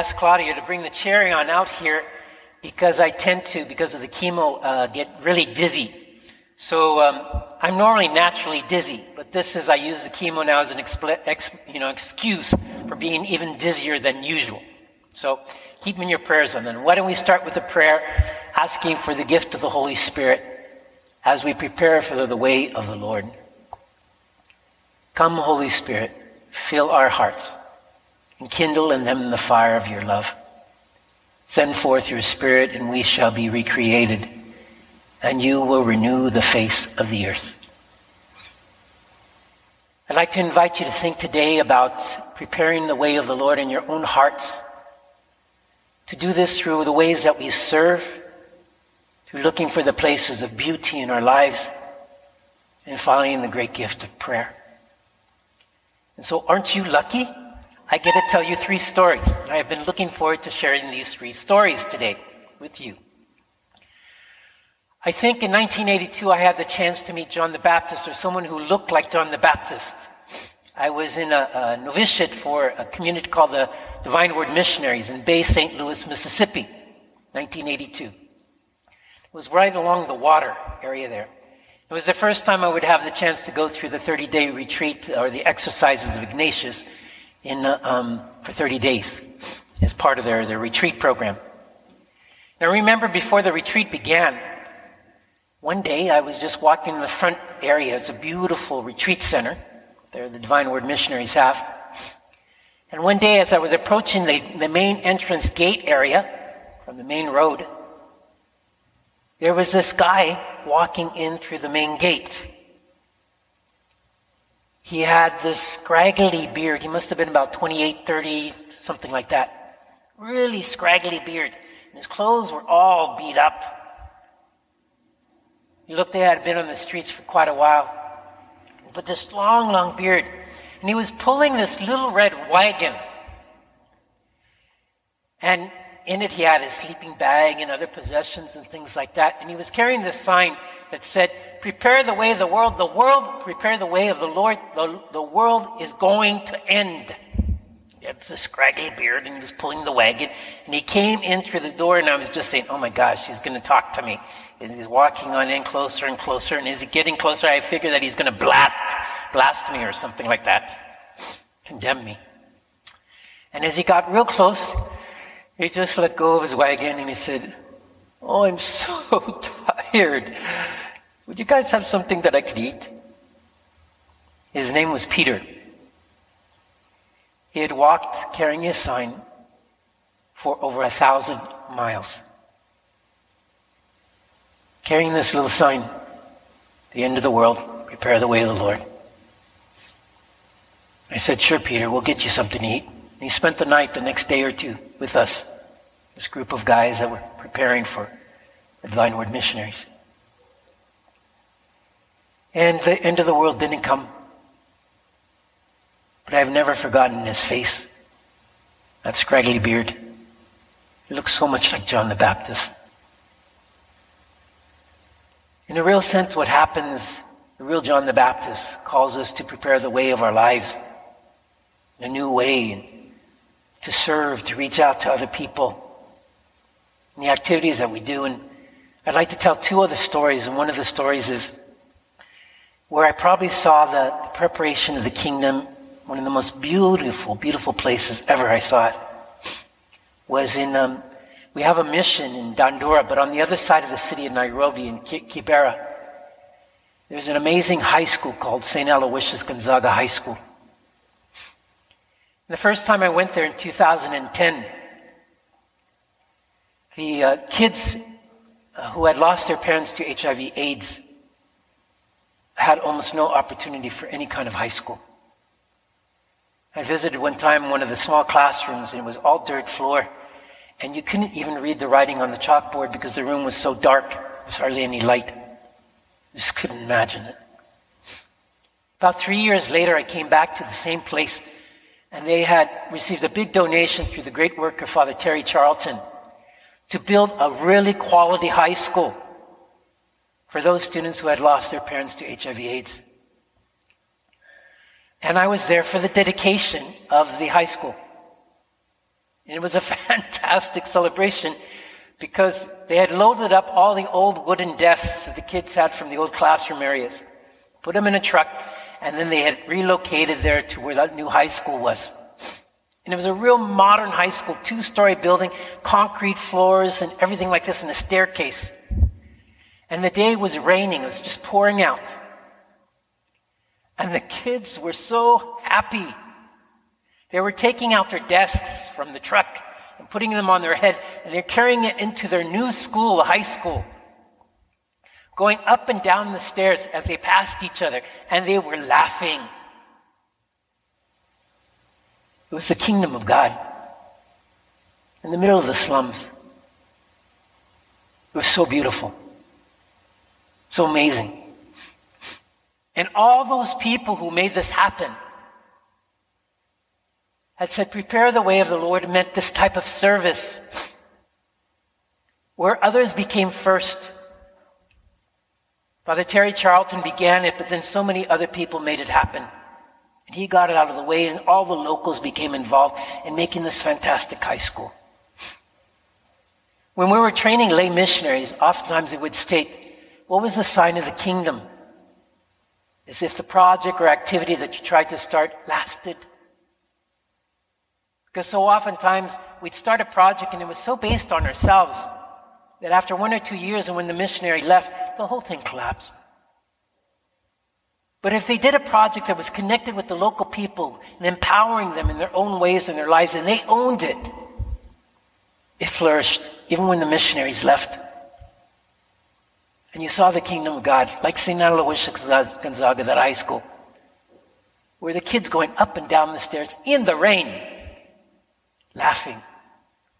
I asked Claudia to bring the cherry on out here because I tend to, because of the chemo, uh, get really dizzy. So um, I'm normally naturally dizzy, but this is I use the chemo now as an expl- ex, you know, excuse for being even dizzier than usual. So keep in your prayers on them. Why don't we start with a prayer asking for the gift of the Holy Spirit as we prepare for the way of the Lord. Come, Holy Spirit, fill our hearts and kindle in them the fire of your love. Send forth your Spirit, and we shall be recreated, and you will renew the face of the earth. I'd like to invite you to think today about preparing the way of the Lord in your own hearts, to do this through the ways that we serve, through looking for the places of beauty in our lives, and following the great gift of prayer. And so, aren't you lucky? I get to tell you three stories. And I have been looking forward to sharing these three stories today with you. I think in 1982 I had the chance to meet John the Baptist or someone who looked like John the Baptist. I was in a, a novitiate for a community called the Divine Word Missionaries in Bay St. Louis, Mississippi, 1982. It was right along the water area there. It was the first time I would have the chance to go through the 30 day retreat or the exercises of Ignatius in, uh, um, for 30 days as part of their, their retreat program. Now, remember before the retreat began, one day I was just walking in the front area. It's a beautiful retreat center. There, the Divine Word missionaries have. And one day, as I was approaching the, the main entrance gate area from the main road, there was this guy walking in through the main gate. He had this scraggly beard. He must have been about 28, 30, something like that. Really scraggly beard. And his clothes were all beat up. He looked like he had been on the streets for quite a while. But this long, long beard. And he was pulling this little red wagon. And in it, he had his sleeping bag and other possessions and things like that. And he was carrying this sign that said, Prepare the way of the world. The world, prepare the way of the Lord. The, the world is going to end. He had this scraggly beard and he was pulling the wagon. And he came in through the door and I was just saying, Oh my gosh, he's going to talk to me. And he's walking on in closer and closer. And as he getting closer, I figure that he's going to blast, blast me or something like that. Condemn me. And as he got real close, he just let go of his wagon and he said, Oh, I'm so tired. Would you guys have something that I could eat? His name was Peter. He had walked carrying his sign for over a thousand miles. Carrying this little sign, the end of the world, prepare the way of the Lord. I said, Sure, Peter, we'll get you something to eat. And he spent the night the next day or two with us this group of guys that were preparing for the Divine Word missionaries. And the end of the world didn't come. But I've never forgotten his face, that scraggly beard. He looked so much like John the Baptist. In a real sense, what happens, the real John the Baptist calls us to prepare the way of our lives, a new way, to serve, to reach out to other people and the activities that we do. And I'd like to tell two other stories. And one of the stories is where I probably saw the preparation of the kingdom, one of the most beautiful, beautiful places ever I saw it, was in, um, we have a mission in Dandora, but on the other side of the city of Nairobi in Kibera, there's an amazing high school called St. Aloysius Gonzaga High School. The first time I went there in 2010, the uh, kids uh, who had lost their parents to HIV AIDS had almost no opportunity for any kind of high school. I visited one time one of the small classrooms, and it was all dirt floor, and you couldn't even read the writing on the chalkboard because the room was so dark. There was hardly any light. I just couldn't imagine it. About three years later, I came back to the same place, and they had received a big donation through the great work of Father Terry Charlton to build a really quality high school for those students who had lost their parents to HIV AIDS. And I was there for the dedication of the high school. And it was a fantastic celebration because they had loaded up all the old wooden desks that the kids had from the old classroom areas, put them in a truck, and then they had relocated there to where that new high school was. And it was a real modern high school, two story building, concrete floors and everything like this, and a staircase. And the day was raining, it was just pouring out. And the kids were so happy. They were taking out their desks from the truck and putting them on their head, and they're carrying it into their new school, the high school, going up and down the stairs as they passed each other, and they were laughing. It was the kingdom of God in the middle of the slums. It was so beautiful, so amazing. And all those people who made this happen had said, Prepare the way of the Lord meant this type of service where others became first. Father Terry Charlton began it, but then so many other people made it happen. And he got it out of the way, and all the locals became involved in making this fantastic high school. When we were training lay missionaries, oftentimes it would state, What was the sign of the kingdom? As if the project or activity that you tried to start lasted. Because so oftentimes we'd start a project and it was so based on ourselves that after one or two years and when the missionary left, the whole thing collapsed. But if they did a project that was connected with the local people and empowering them in their own ways in their lives, and they owned it, it flourished, even when the missionaries left. And you saw the kingdom of God, like St. Aloysius Gonzaga, that high school, where the kids going up and down the stairs in the rain, laughing.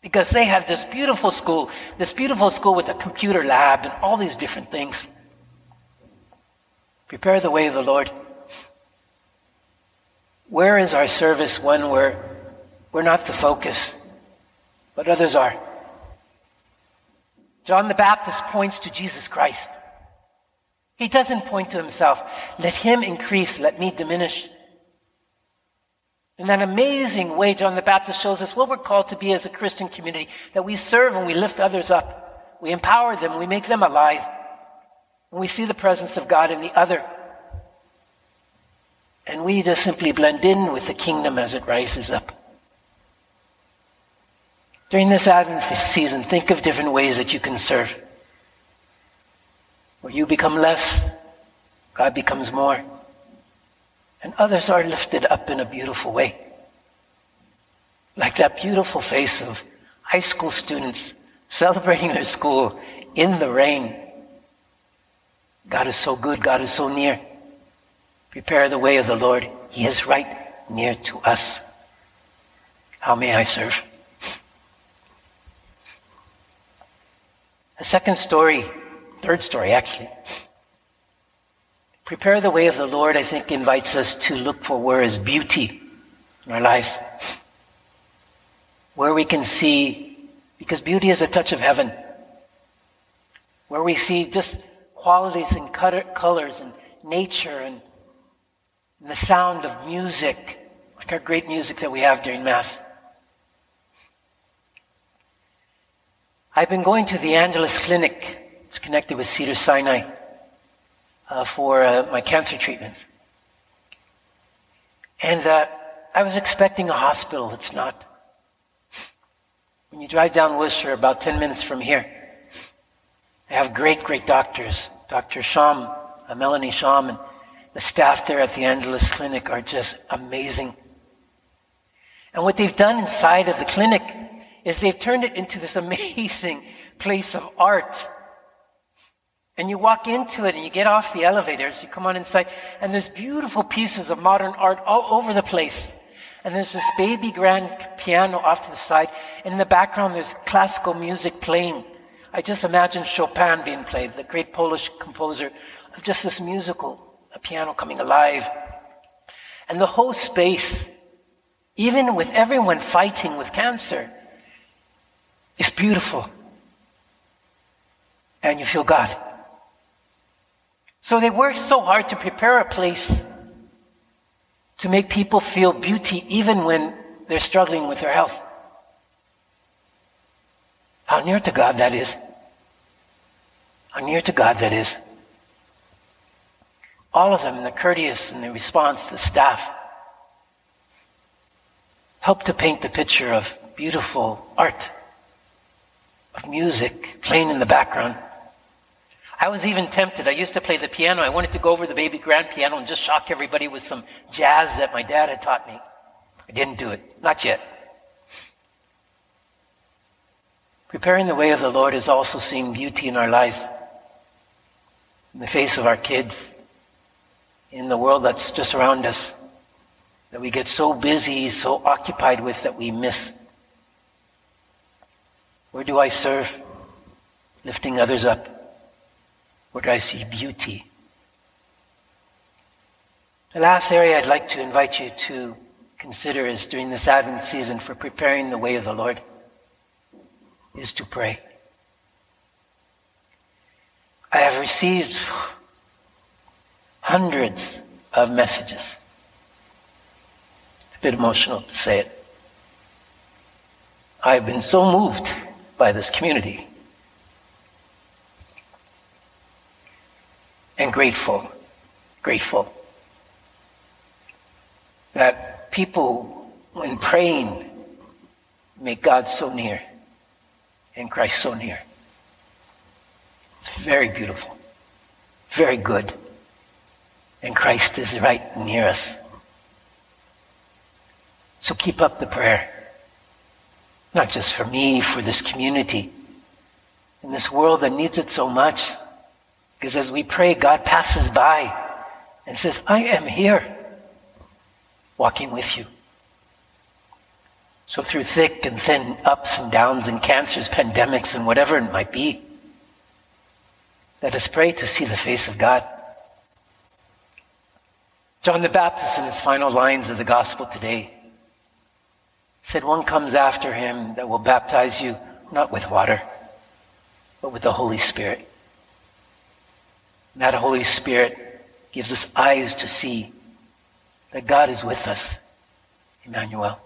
Because they have this beautiful school, this beautiful school with a computer lab and all these different things. Prepare the way of the Lord. Where is our service one where we're not the focus, but others are? John the Baptist points to Jesus Christ. He doesn't point to himself. Let him increase, let me diminish. In that amazing way, John the Baptist shows us what we're called to be as a Christian community that we serve and we lift others up. We empower them, we make them alive. And we see the presence of God in the other. And we just simply blend in with the kingdom as it rises up. During this Advent season, think of different ways that you can serve. Where you become less, God becomes more. And others are lifted up in a beautiful way. Like that beautiful face of high school students celebrating their school in the rain God is so good. God is so near. Prepare the way of the Lord. He is right near to us. How may I serve? A second story, third story actually. Prepare the way of the Lord, I think, invites us to look for where is beauty in our lives. Where we can see, because beauty is a touch of heaven. Where we see just qualities and colors and nature and, and the sound of music, like our great music that we have during Mass. I've been going to the Angeles Clinic. It's connected with Cedar Sinai uh, for uh, my cancer treatments. And uh, I was expecting a hospital. It's not. When you drive down Wilshire, about 10 minutes from here, they have great, great doctors. Dr. Sham, uh, Melanie Sham, and the staff there at the Angeles Clinic are just amazing. And what they've done inside of the clinic is they've turned it into this amazing place of art. And you walk into it and you get off the elevators, you come on inside, and there's beautiful pieces of modern art all over the place. And there's this baby grand piano off to the side, and in the background there's classical music playing. I just imagine Chopin being played, the great Polish composer, of just this musical, a piano coming alive. And the whole space, even with everyone fighting with cancer, is beautiful. And you feel God. So they work so hard to prepare a place to make people feel beauty even when they're struggling with their health. How near to God that is. How near to God that is. All of them, the courteous and the response, the staff, help to paint the picture of beautiful art, music playing in the background. I was even tempted. I used to play the piano. I wanted to go over the baby grand piano and just shock everybody with some jazz that my dad had taught me. I didn't do it. Not yet. Preparing the way of the Lord is also seeing beauty in our lives, in the face of our kids, in the world that's just around us, that we get so busy, so occupied with that we miss. Where do I serve? Lifting others up where do I see beauty? The last area I'd like to invite you to consider is during this Advent season for preparing the way of the Lord is to pray. I have received hundreds of messages. It's a bit emotional to say it. I've been so moved by this community and grateful, grateful that people, when praying, make God so near and Christ so near. It's very beautiful, very good. And Christ is right near us. So keep up the prayer. Not just for me, for this community, in this world that needs it so much. Because as we pray, God passes by and says, I am here, walking with you. So through thick and thin ups and downs and cancers, pandemics, and whatever it might be, let us pray to see the face of God. John the Baptist, in his final lines of the gospel today, said, One comes after him that will baptize you not with water, but with the Holy Spirit. That Holy Spirit gives us eyes to see that God is with us. Emmanuel.